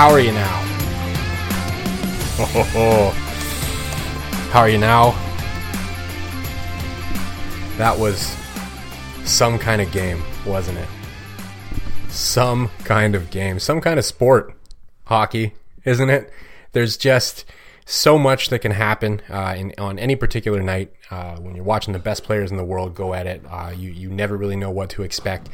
how are you now? How are you now? That was some kind of game, wasn't it? Some kind of game, some kind of sport. Hockey, isn't it? There's just so much that can happen uh, in, on any particular night uh, when you're watching the best players in the world go at it. Uh, you you never really know what to expect.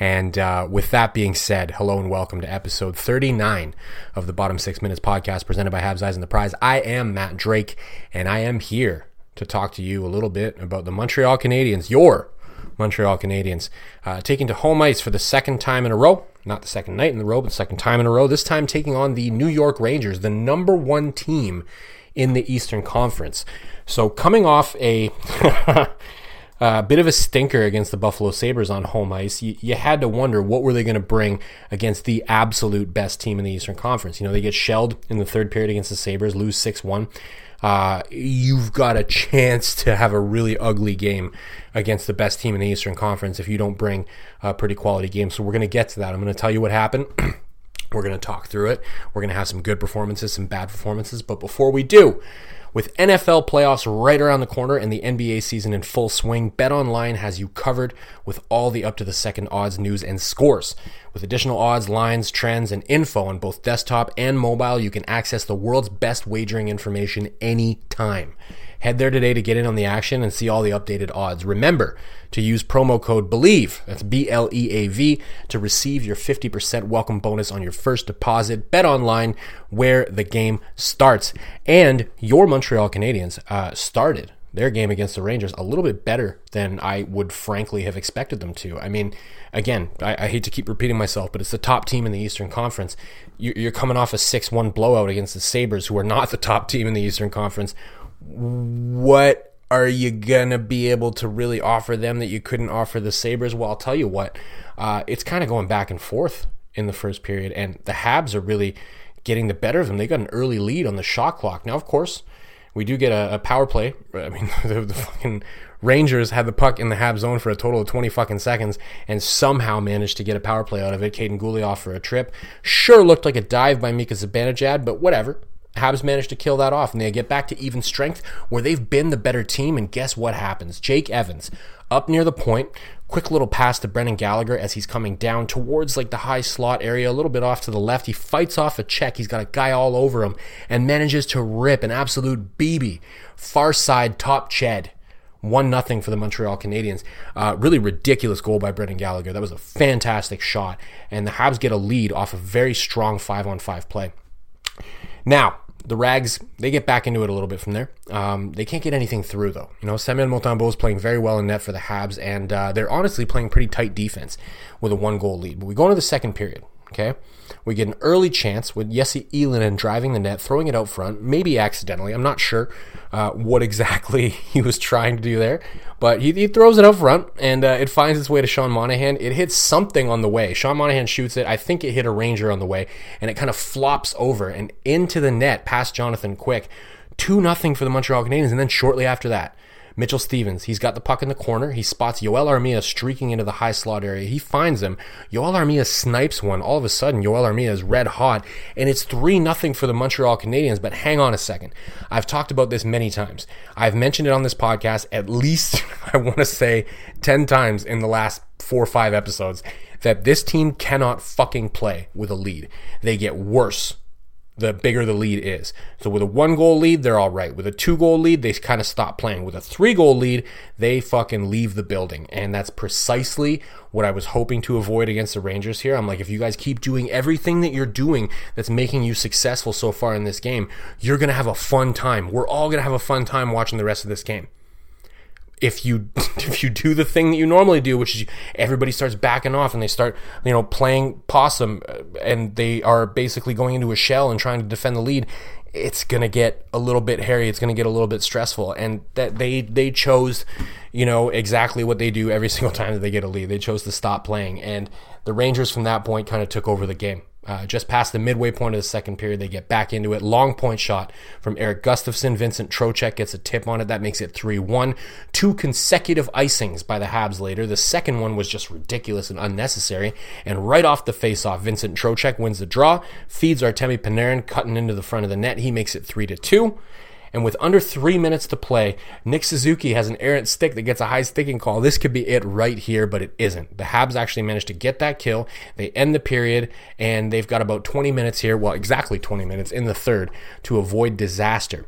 And uh, with that being said, hello and welcome to episode 39 of the Bottom Six Minutes podcast presented by Habs Eyes and the Prize. I am Matt Drake, and I am here to talk to you a little bit about the Montreal Canadiens, your Montreal Canadiens, uh, taking to home ice for the second time in a row. Not the second night in a row, but the second time in a row. This time taking on the New York Rangers, the number one team in the Eastern Conference. So coming off a a bit of a stinker against the Buffalo Sabres on home ice. You, you had to wonder what were they going to bring against the absolute best team in the Eastern Conference. You know, they get shelled in the third period against the Sabres, lose 6 1. Uh, you've got a chance to have a really ugly game against the best team in the Eastern Conference if you don't bring a pretty quality game. So we're going to get to that. I'm going to tell you what happened. we're going to talk through it. We're going to have some good performances, some bad performances. But before we do, with NFL playoffs right around the corner and the NBA season in full swing, BetOnline has you covered with all the up to the second odds, news, and scores. With additional odds, lines, trends, and info on both desktop and mobile, you can access the world's best wagering information anytime. Head there today to get in on the action and see all the updated odds. Remember to use promo code BLEAV, that's B L E A V, to receive your 50% welcome bonus on your first deposit. Bet online where the game starts. And your Montreal Canadiens uh, started their game against the Rangers a little bit better than I would frankly have expected them to. I mean, again, I, I, hate to keep repeating myself, but it's the top team in the Eastern Conference. You're coming off a 6 1 blowout against the Sabres, who are not the top team in the Eastern Conference what are you gonna be able to really offer them that you couldn't offer the Sabres? Well, I'll tell you what, uh, it's kind of going back and forth in the first period, and the Habs are really getting the better of them. They got an early lead on the shot clock. Now, of course, we do get a, a power play. I mean, the, the, fucking Rangers had the puck in the Habs zone for a total of 20 fucking seconds and somehow managed to get a power play out of it. Kaiden Guhle for a trip. Sure looked like a dive by Mika Zibanejad, but whatever. Habs managed to kill that off and they get back to even strength where they've been the better team. And guess what happens? Jake Evans up near the point, quick little pass to Brendan Gallagher as he's coming down towards like the high slot area, a little bit off to the left. He fights off a check. He's got a guy all over him and manages to rip an absolute BB. Far side top Ched. One nothing for the Montreal Canadiens. Uh, really ridiculous goal by Brendan Gallagher. That was a fantastic shot, and the Habs get a lead off a very strong five on five play. Now, the Rags, they get back into it a little bit from there. Um, they can't get anything through, though. You know, Samuel Montembeault is playing very well in net for the Habs, and uh, they're honestly playing pretty tight defense with a one goal lead. But we go into the second period, okay? We get an early chance with Jesse Ylönen driving the net, throwing it out front, maybe accidentally. I'm not sure uh, what exactly he was trying to do there, but he, he throws it out front and uh, it finds its way to Sean Monahan. It hits something on the way. Sean Monahan shoots it. I think it hit a Ranger on the way, and it kind of flops over and into the net past Jonathan Quick. 2 nothing for the Montreal Canadiens, and then shortly after that, Mitchell Stevens, he's got the puck in the corner. He spots Joel Armia streaking into the high slot area. He finds him. Joel Armia snipes one. All of a sudden, Joel Armia is red hot, and it's 3 nothing for the Montreal Canadiens. But hang on a second. I've talked about this many times. I've mentioned it on this podcast at least, I want to say, 10 times in the last four or five episodes that this team cannot fucking play with a lead. They get worse the bigger the lead is. So with a one goal lead, they're all right. With a two goal lead, they kind of stop playing. With a three goal lead, they fucking leave the building. And that's precisely what I was hoping to avoid against the Rangers here. I'm like, if you guys keep doing everything that you're doing that's making you successful so far in this game, you're going to have a fun time. We're all going to have a fun time watching the rest of this game if you if you do the thing that you normally do, which is everybody starts backing off and they start you know playing possum uh, and they are basically going into a shell and trying to defend the lead, it's gonna get a little bit hairy. It's gonna get a little bit stressful, and that they they chose you know exactly what they do every single time that they get a lead. They chose to stop playing, and the Rangers from that point kind of took over the game. Uh, just past the midway point of the second period, they get back into it. Long point shot from Erik Gustafsson. Vincent Trocheck gets a tip on it. That makes it 3 1. Two consecutive icings by the Habs later. The second one was just ridiculous and unnecessary. And right off the face-off, Vincent Trocheck wins the draw, feeds Artemi Panarin cutting into the front of the net. He makes it 3 to 2. And with under three minutes to play, Nick Suzuki has an errant stick that gets a high sticking call. This could be it right here, but it isn't. The Habs actually managed to get that kill. They end the period, and they've got about 20 minutes here. Well, exactly 20 minutes in the third to avoid disaster.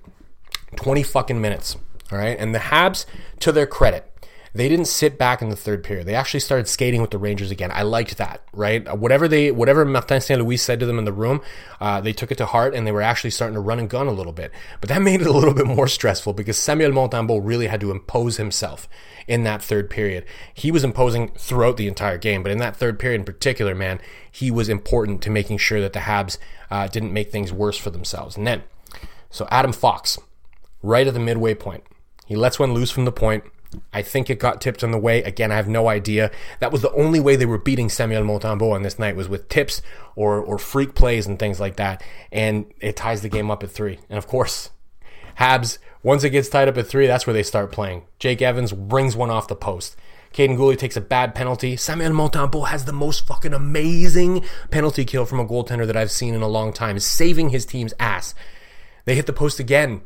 20 fucking minutes. All right. And the Habs, to their credit, they didn't sit back in the third period. They actually started skating with the Rangers again. I liked that, right? Whatever they, whatever Martin St. Louis said to them in the room, uh, they took it to heart and they were actually starting to run and gun a little bit. But that made it a little bit more stressful because Samuel Montembeault really had to impose himself in that third period. He was imposing throughout the entire game, but in that third period in particular, man, he was important to making sure that the Habs uh, didn't make things worse for themselves. And then, so Adam Fox, right at the midway point, he lets one loose from the point I think it got tipped on the way. Again, I have no idea. That was the only way they were beating Samuel Montembeault on this night was with tips or or freak plays and things like that. And it ties the game up at three. And of course, Habs, once it gets tied up at three, that's where they start playing. Jake Evans brings one off the post. Kaiden Guhle takes a bad penalty. Samuel Montembeault has the most fucking amazing penalty kill from a goaltender that I've seen in a long time, saving his team's ass. They hit the post again.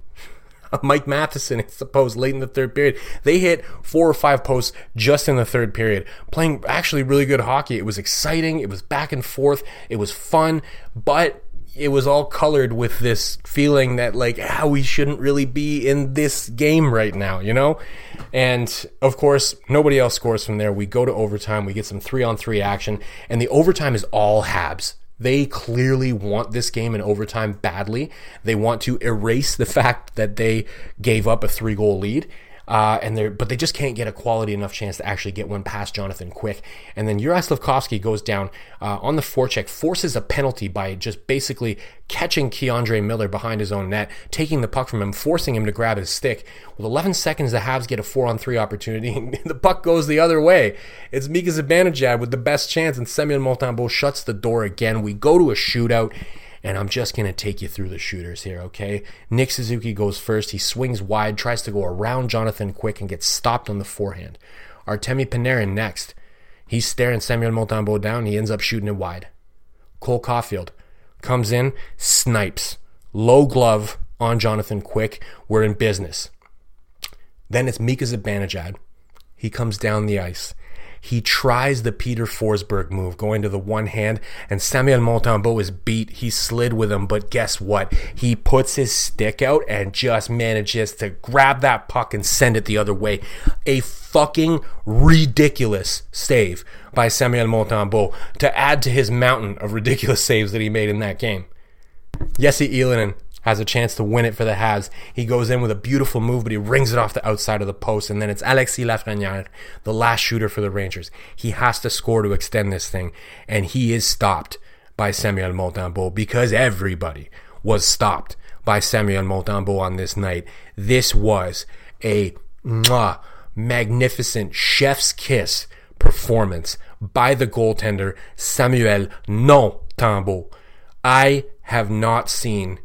Mike Matheson the post late in the third period. They hit four or five posts just in the third period, playing actually really good hockey. It was exciting. It was back and forth. It was fun, but it was all colored with this feeling that like how ah, we shouldn't really be in this game right now, you know? And of course, nobody else scores from there. We go to overtime, we get some 3 on 3 action, and the overtime is all Habs. They clearly want this game in overtime badly. They want to erase the fact that they gave up a three goal lead. Uh, and they're, but they just can't get a quality enough chance to actually get one past Jonathan Quick. And then Juraj Slafkovsky goes down uh, on the forecheck, forces a penalty by just basically catching K'Andre Miller behind his own net, taking the puck from him, forcing him to grab his stick. With 11 seconds, the Habs get a four on three opportunity, and the puck goes the other way. It's Mika Zibanejad with the best chance, and Samuel Montembeault shuts the door again. We go to a shootout and I'm just going to take you through the shooters here, okay? Nick Suzuki goes first. He swings wide, tries to go around Jonathan Quick, and gets stopped on the forehand. Artemi Panarin next. He's staring Samuel Montembeault down. He ends up shooting it wide. Cole Caufield comes in, snipes. Low glove on Jonathan Quick. We're in business. Then it's Mika Zibanejad. He comes down the ice. He tries the Peter Forsberg move, going to the one hand, and Samuel Montembeault is beat. He slid with him, but guess what? He puts his stick out and just manages to grab that puck and send it the other way. A fucking ridiculous save by Samuel Montembeault to add to his mountain of ridiculous saves that he made in that game. Jesse Ylönen has a chance to win it for the Habs. He goes in with a beautiful move, but he rings it off the outside of the post. And then it's Alexis Lafreniere, the last shooter for the Rangers. He has to score to extend this thing. And he is stopped by Samuel Montembeault because everybody was stopped by Samuel Montembeault on this night. This was a mwah, magnificent chef's kiss performance by the goaltender Samuel Montembeault. I have not seen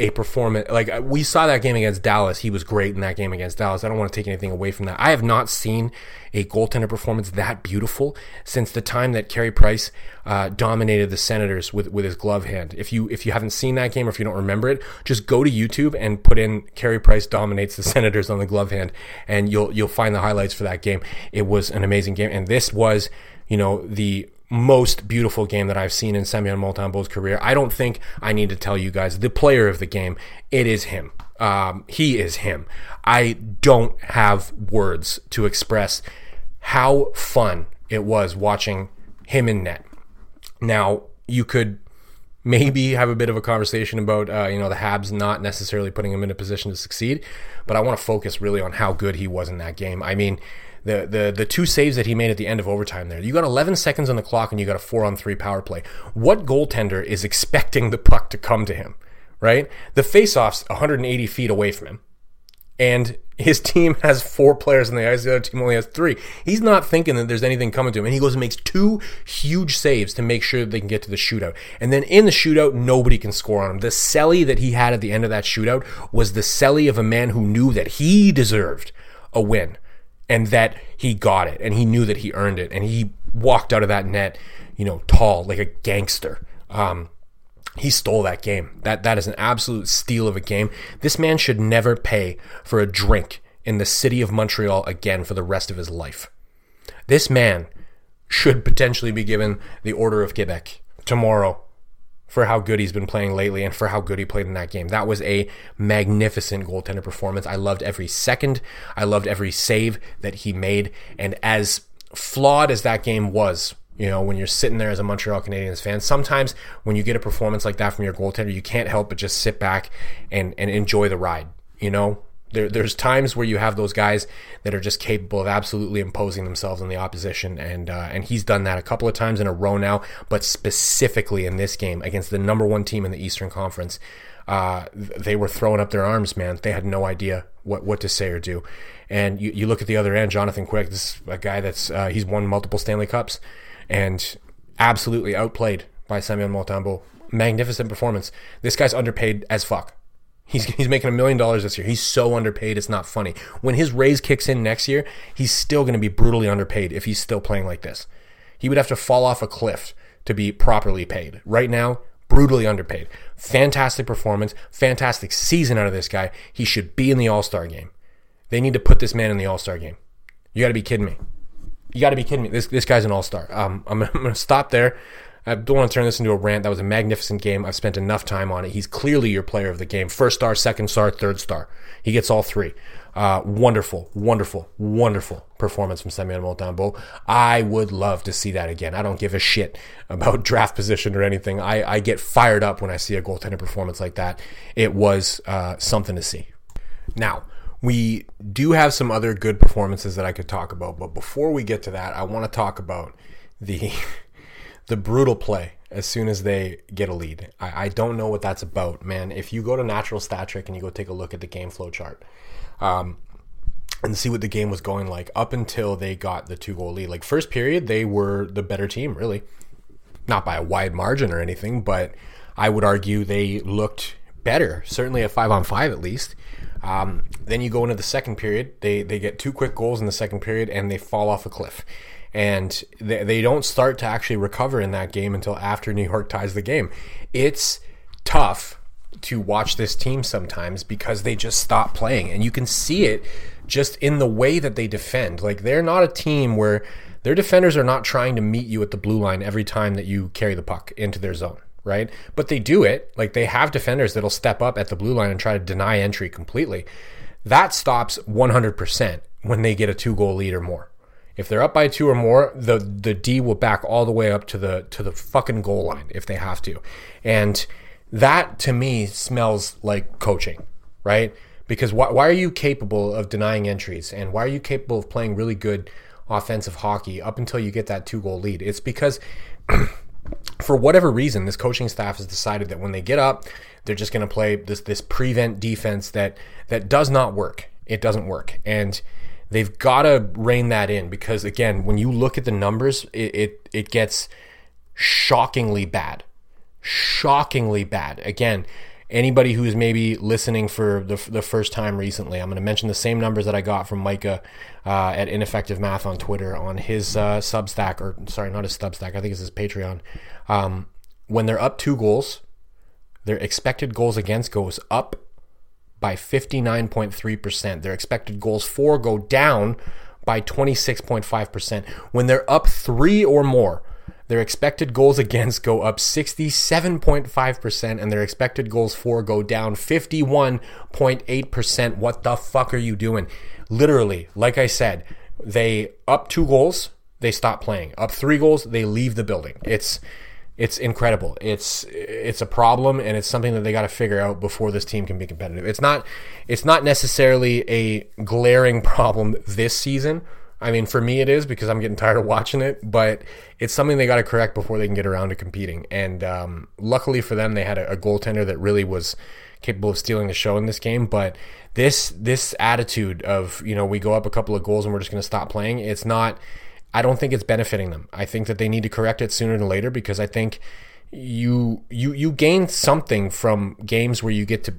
a performance like we saw that game against Dallas. He was great in that game against Dallas. I don't want to take anything away from that. I have not seen a goaltender performance that beautiful since the time that Carey Price uh, dominated the Senators with with his glove hand. If you if you haven't seen that game or if you don't remember it, just go to YouTube and put in Carey Price dominates the Senators on the glove hand, and you'll you'll find the highlights for that game. It was an amazing game, and this was you know the most beautiful game that I've seen in Samuel Montembeault's career. I don't think I need to tell you guys the player of the game. It is him. Um, he is him. I don't have words to express how fun it was watching him in net. Now you could maybe have a bit of a conversation about uh, you know the Habs not necessarily putting him in a position to succeed, but I want to focus really on how good he was in that game. I mean the the the two saves that he made at the end of overtime there. You got 11 seconds on the clock and you got a 4 on 3 power play. What goaltender is expecting the puck to come to him, right? The faceoff's 180 feet away from him. and his team has four players in the ice. The other team only has three. He's not thinking that there's anything coming to him. And he goes and makes two huge saves to make sure that they can get to the shootout. And then in the shootout, nobody can score on him. The celly that he had at the end of that shootout was the celly of a man who knew that he deserved a win and that he got it and he knew that he earned it. And he walked out of that net, you know, tall like a gangster. Um, he stole that game. That that is an absolute steal of a game. This man should never pay for a drink in the city of Montreal again for the rest of his life. This man should potentially be given the Order of Quebec tomorrow for how good he's been playing lately and for how good he played in that game. That was a magnificent goaltender performance. I loved every second. I loved every save that he made. And as flawed as that game was, you know, when you're sitting there as a Montreal Canadiens fan, sometimes when you get a performance like that from your goaltender, you can't help but just sit back and, and enjoy the ride. You know, there, there's times where you have those guys that are just capable of absolutely imposing themselves on the opposition, and uh, and he's done that a couple of times in a row now. But specifically in this game against the number one team in the Eastern Conference, uh, they were throwing up their arms, man. They had no idea what, what to say or do. And you, you look at the other end, Jonathan Quick, this is a guy that's uh, he's won multiple Stanley Cups and absolutely outplayed by Samuel Montembeault. Magnificent performance. This guy's underpaid as fuck. He's, he's making a million dollars this year. He's so underpaid, it's not funny. When his raise kicks in next year, he's still going to be brutally underpaid if he's still playing like this. He would have to fall off a cliff to be properly paid. Right now, brutally underpaid. Fantastic performance, fantastic season out of this guy. He should be in the All Star game. They need to put this man in the All Star game. You got to be kidding me. You got to be kidding me. This this guy's an all star. Um, I'm, I'm going to stop there. I don't want to turn this into a rant. That was a magnificent game. I've spent enough time on it. He's clearly your player of the game. First star, second star, third star. He gets all three. Uh, wonderful, wonderful, wonderful performance from Samuel Montembeault. I would love to see that again. I don't give a shit about draft position or anything. I, I get fired up when I see a goaltender performance like that. It was uh, something to see. Now, we do have some other good performances that I could talk about, but before we get to that, I want to talk about the the brutal play as soon as they get a lead. I, I, don't know what that's about, man. If you go to Natural Stat Trick and you go take a look at the game flow chart, um, and see what the game was going like up until they got the two goal lead. Like first period, they were the better team, really, not by a wide margin or anything, but I would argue they looked better, certainly a five on five at least. Um, then you go into the second period. They they get two quick goals in the second period and they fall off a cliff. And they, they don't start to actually recover in that game until after New York ties the game. It's tough to watch this team sometimes because they just stop playing. And you can see it just in the way that they defend. Like they're not a team where their defenders are not trying to meet you at the blue line every time that you carry the puck into their zone right? But they do it. Like they have defenders that'll step up at the blue line and try to deny entry completely. That stops 100% when they get a two goal lead or more. If they're up by two or more, the the D will back all the way up to the to the fucking goal line if they have to. And that to me smells like coaching, right? Because why, why are you capable of denying entries and why are you capable of playing really good offensive hockey up until you get that two goal lead? It's because for whatever reason, this coaching staff has decided that when they get up, they're just going to play this this prevent defense that that does not work. It doesn't work, and they've got to rein that in because again, when you look at the numbers, it it, it gets shockingly bad, shockingly bad. Again, anybody who's maybe listening for the, the first time recently, I'm going to mention the same numbers that I got from Micah uh, at Ineffective Math on Twitter on his uh, Substack, or sorry, not his Substack, I think it's his Patreon. Um, when they're up two goals, their expected goals against goes up by 59.3%. Their expected goals for go down by 26.5%. When they're up three or more, their expected goals against go up 67.5%, and their expected goals for go down 51.8%. What the fuck are you doing? Literally, like I said, they up two goals, they stop playing. Up three goals, they leave the building. It's it's incredible. It's it's a problem, and it's something that they got to figure out before this team can be competitive. It's not it's not necessarily a glaring problem this season I mean, for me, it is because I'm getting tired of watching it, but it's something they got to correct before they can get around to competing. And um, luckily for them, they had a, a goaltender that really was capable of stealing the show in this game. But this this attitude of you know we go up a couple of goals and we're just going to stop playing, it's not. I don't think it's benefiting them. I think that they need to correct it sooner than later because I think you you you gain something from games where you get to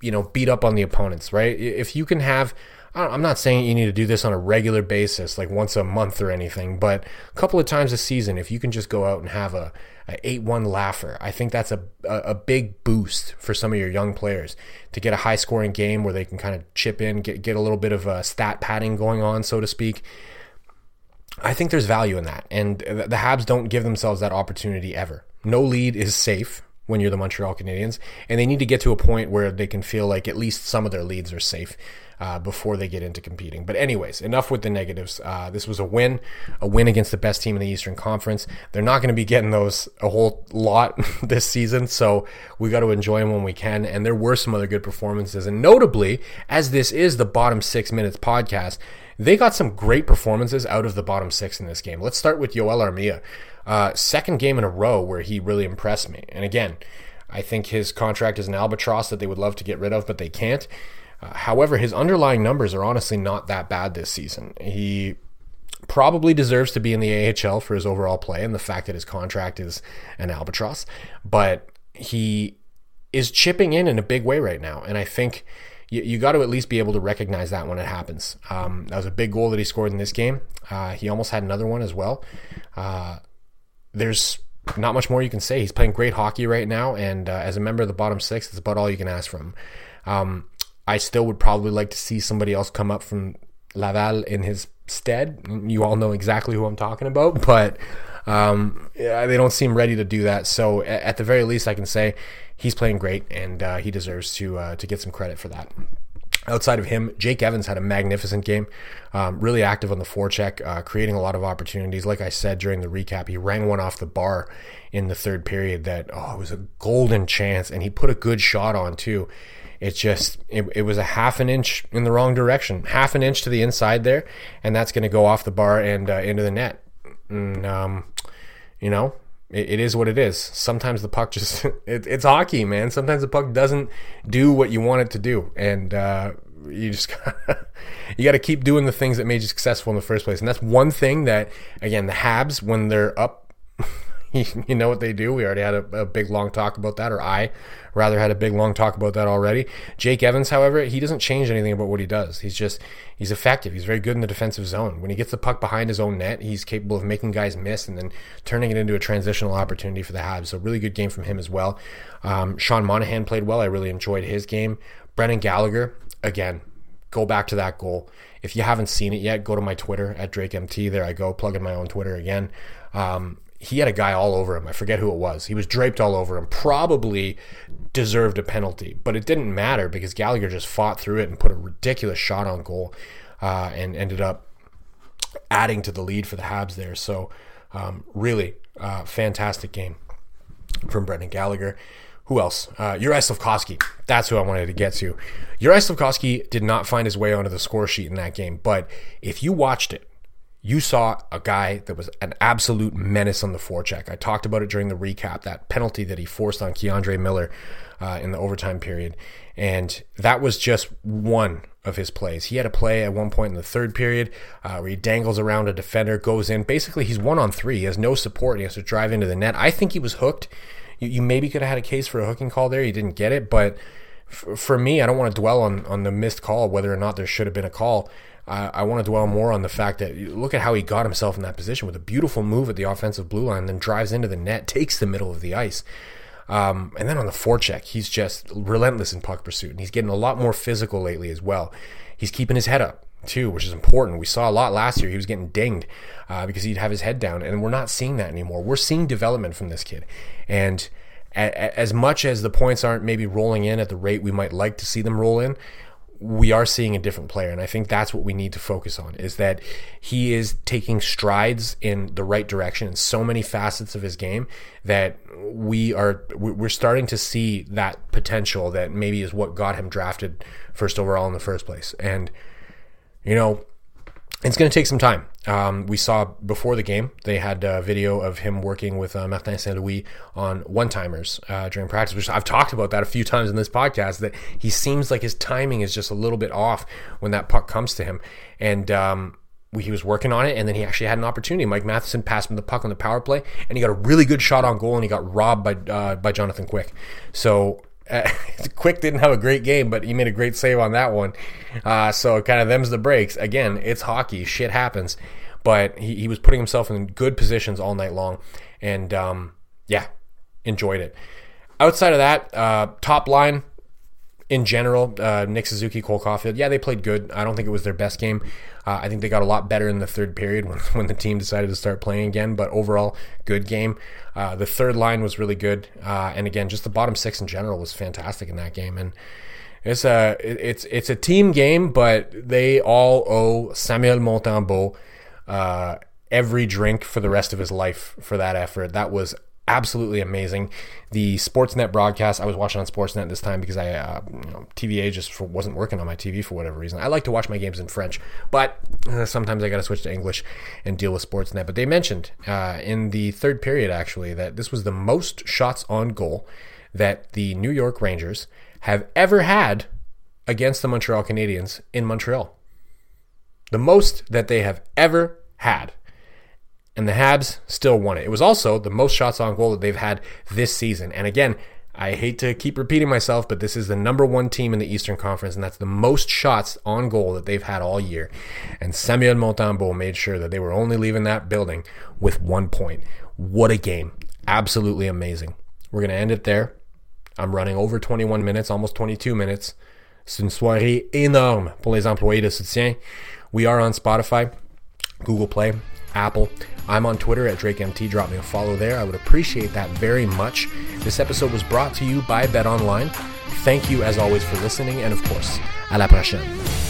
you know beat up on the opponents, right? If you can have I'm not saying you need to do this on a regular basis, like once a month or anything, but a couple of times a season, if you can just go out and have a, a 8-1 laugher, I think that's a, a big boost for some of your young players to get a high scoring game where they can kind of chip in, get, get a little bit of a stat padding going on, so to speak. I think there's value in that. And the Habs don't give themselves that opportunity ever. No lead is safe when you're the Montreal Canadiens, and they need to get to a point where they can feel like at least some of their leads are safe uh, before they get into competing. But anyways, enough with the negatives. Uh, this was a win, a win against the best team in the Eastern Conference. They're not going to be getting those a whole lot this season, so we got to enjoy them when we can. And there were some other good performances, and notably, as this is the bottom six minutes podcast. They got some great performances out of the bottom six in this game. Let's start with Joel Armia. Uh, second game in a row where he really impressed me. And again, I think his contract is an albatross that they would love to get rid of, but they can't. Uh, however, his underlying numbers are honestly not that bad this season. He probably deserves to be in the AHL for his overall play and the fact that his contract is an albatross, but he is chipping in in a big way right now. And I think you, you got to at least be able to recognize that when it happens. Um, that was a big goal that he scored in this game. Uh, he almost had another one as well. Uh, there's not much more you can say. He's playing great hockey right now, and uh, as a member of the bottom six, that's about all you can ask from him. Um, I still would probably like to see somebody else come up from Laval in his stead. You all know exactly who I'm talking about, but um, they don't seem ready to do that. So at the very least, I can say he's playing great, and uh, he deserves to uh, to get some credit for that. Outside of him, Jake Evans had a magnificent game, um, really active on the forecheck, uh, creating a lot of opportunities. Like I said during the recap, he rang one off the bar in the third period that oh, it was a golden chance, and he put a good shot on too. It's just it, it was a half an inch in the wrong direction, half an inch to the inside there, and that's going to go off the bar and uh, into the net. And um, you know, it, it is what it is. Sometimes the puck just it, it's hockey, man. Sometimes the puck doesn't do what you want it to do, and uh, you just gotta, you got to keep doing the things that made you successful in the first place. And that's one thing that again the Habs when they're up you know what they do. We already had a, a, big long talk about that, or I rather had a big long talk about that already. Jake Evans, however, he doesn't change anything about what he does. He's just he's effective. He's very good in the defensive zone. When he gets the puck behind his own net, he's capable of making guys miss and then turning it into a transitional opportunity for the Habs. So really good game from him as well. Um, Sean Monahan played well. I really enjoyed his game. Brendan Gallagher, again, go back to that goal. If you haven't seen it yet, go to my Twitter at DrakeMT. There I go, plug in my own Twitter again. Um, he had a guy all over him. I forget who it was. He was draped all over him. Probably deserved a penalty, but it didn't matter because Gallagher just fought through it and put a ridiculous shot on goal uh, and ended up adding to the lead for the Habs there. So, um, really uh, fantastic game from Brendan Gallagher. Who else? Uh, Juraj Slafkovsky. That's who I wanted to get to. Juraj Slafkovsky did not find his way onto the score sheet in that game, but if you watched it, you saw a guy that was an absolute menace on the forecheck. I talked about it during the recap, that penalty that he forced on K'Andre Miller uh, in the overtime period. And that was just one of his plays. He had a play at one point in the third period uh, where he dangles around a defender, goes in. Basically, he's one on three. He has no support. He has to drive into the net. I think he was hooked. You, you maybe could have had a case for a hooking call there. He didn't get it. But f- for me, I don't want to dwell on, on the missed call, whether or not there should have been a call. I, I want to dwell more on the fact that look at how he got himself in that position with a beautiful move at the offensive blue line, then drives into the net, takes the middle of the ice. Um, and then on the forecheck, he's just relentless in puck pursuit, and he's getting a lot more physical lately as well. He's keeping his head up too, which is important. We saw a lot last year. He was getting dinged uh, because he'd have his head down, and we're not seeing that anymore. We're seeing development from this kid, and as much as the points aren't maybe rolling in at the rate we might like to see them roll in, we are seeing a different player and i think that's what we need to focus on is that he is taking strides in the right direction in so many facets of his game that we are we're starting to see that potential that maybe is what got him drafted first overall in the first place. And you know it's going to take some time. Um, we saw before the game, they had a video of him working with uh, Martin Saint Louis on one timers uh, during practice, which I've talked about that a few times in this podcast. That he seems like his timing is just a little bit off when that puck comes to him. And um, he was working on it, and then he actually had an opportunity. Mike Matheson passed him the puck on the power play, and he got a really good shot on goal, and he got robbed by uh, by Jonathan Quick. So uh, Quick didn't have a great game, but he made a great save on that one. Uh, so kind of them's the breaks. Again, it's hockey. Shit happens. But he, he was putting himself in good positions all night long. And um, yeah, enjoyed it. Outside of that, uh, top line, in general, uh, Nick Suzuki, Cole Caufield, yeah, they played good. I don't think it was their best game. Uh, I think they got a lot better in the third period when, when the team decided to start playing again. But overall, good game. Uh, the third line was really good, uh, and again, just the bottom six in general was fantastic in that game. And it's a it's it's a team game, but they all owe Samuel Montembeault uh, every drink for the rest of his life for that effort. That was absolutely amazing. The Sportsnet broadcast I was watching on Sportsnet this time because I, uh, you know, TVA just for, wasn't working on my TV for whatever reason. I like to watch my games in French, but uh, sometimes I got to switch to English and deal with Sportsnet. But they mentioned uh, in the third period actually that this was the most shots on goal that the New York Rangers have ever had against the Montreal Canadiens in Montreal. The most that they have ever had and the Habs still won it. It was also the most shots on goal that they've had this season. And again, I hate to keep repeating myself, but this is the number one team in the Eastern Conference, and that's the most shots on goal that they've had all year. And Samuel Montembeault made sure that they were only leaving that building with one point. What a game. Absolutely amazing. We're going to end it there. I'm running over 21 minutes, almost 22 minutes. C'est une soirée énorme pour les employés de soutien. We are on Spotify, Google Play, Apple. I'm on Twitter at DrakeMT. Drop me a follow there. I would appreciate that very much. This episode was brought to you by Bet Online. Thank you, as always, for listening, and of course, à la prochaine.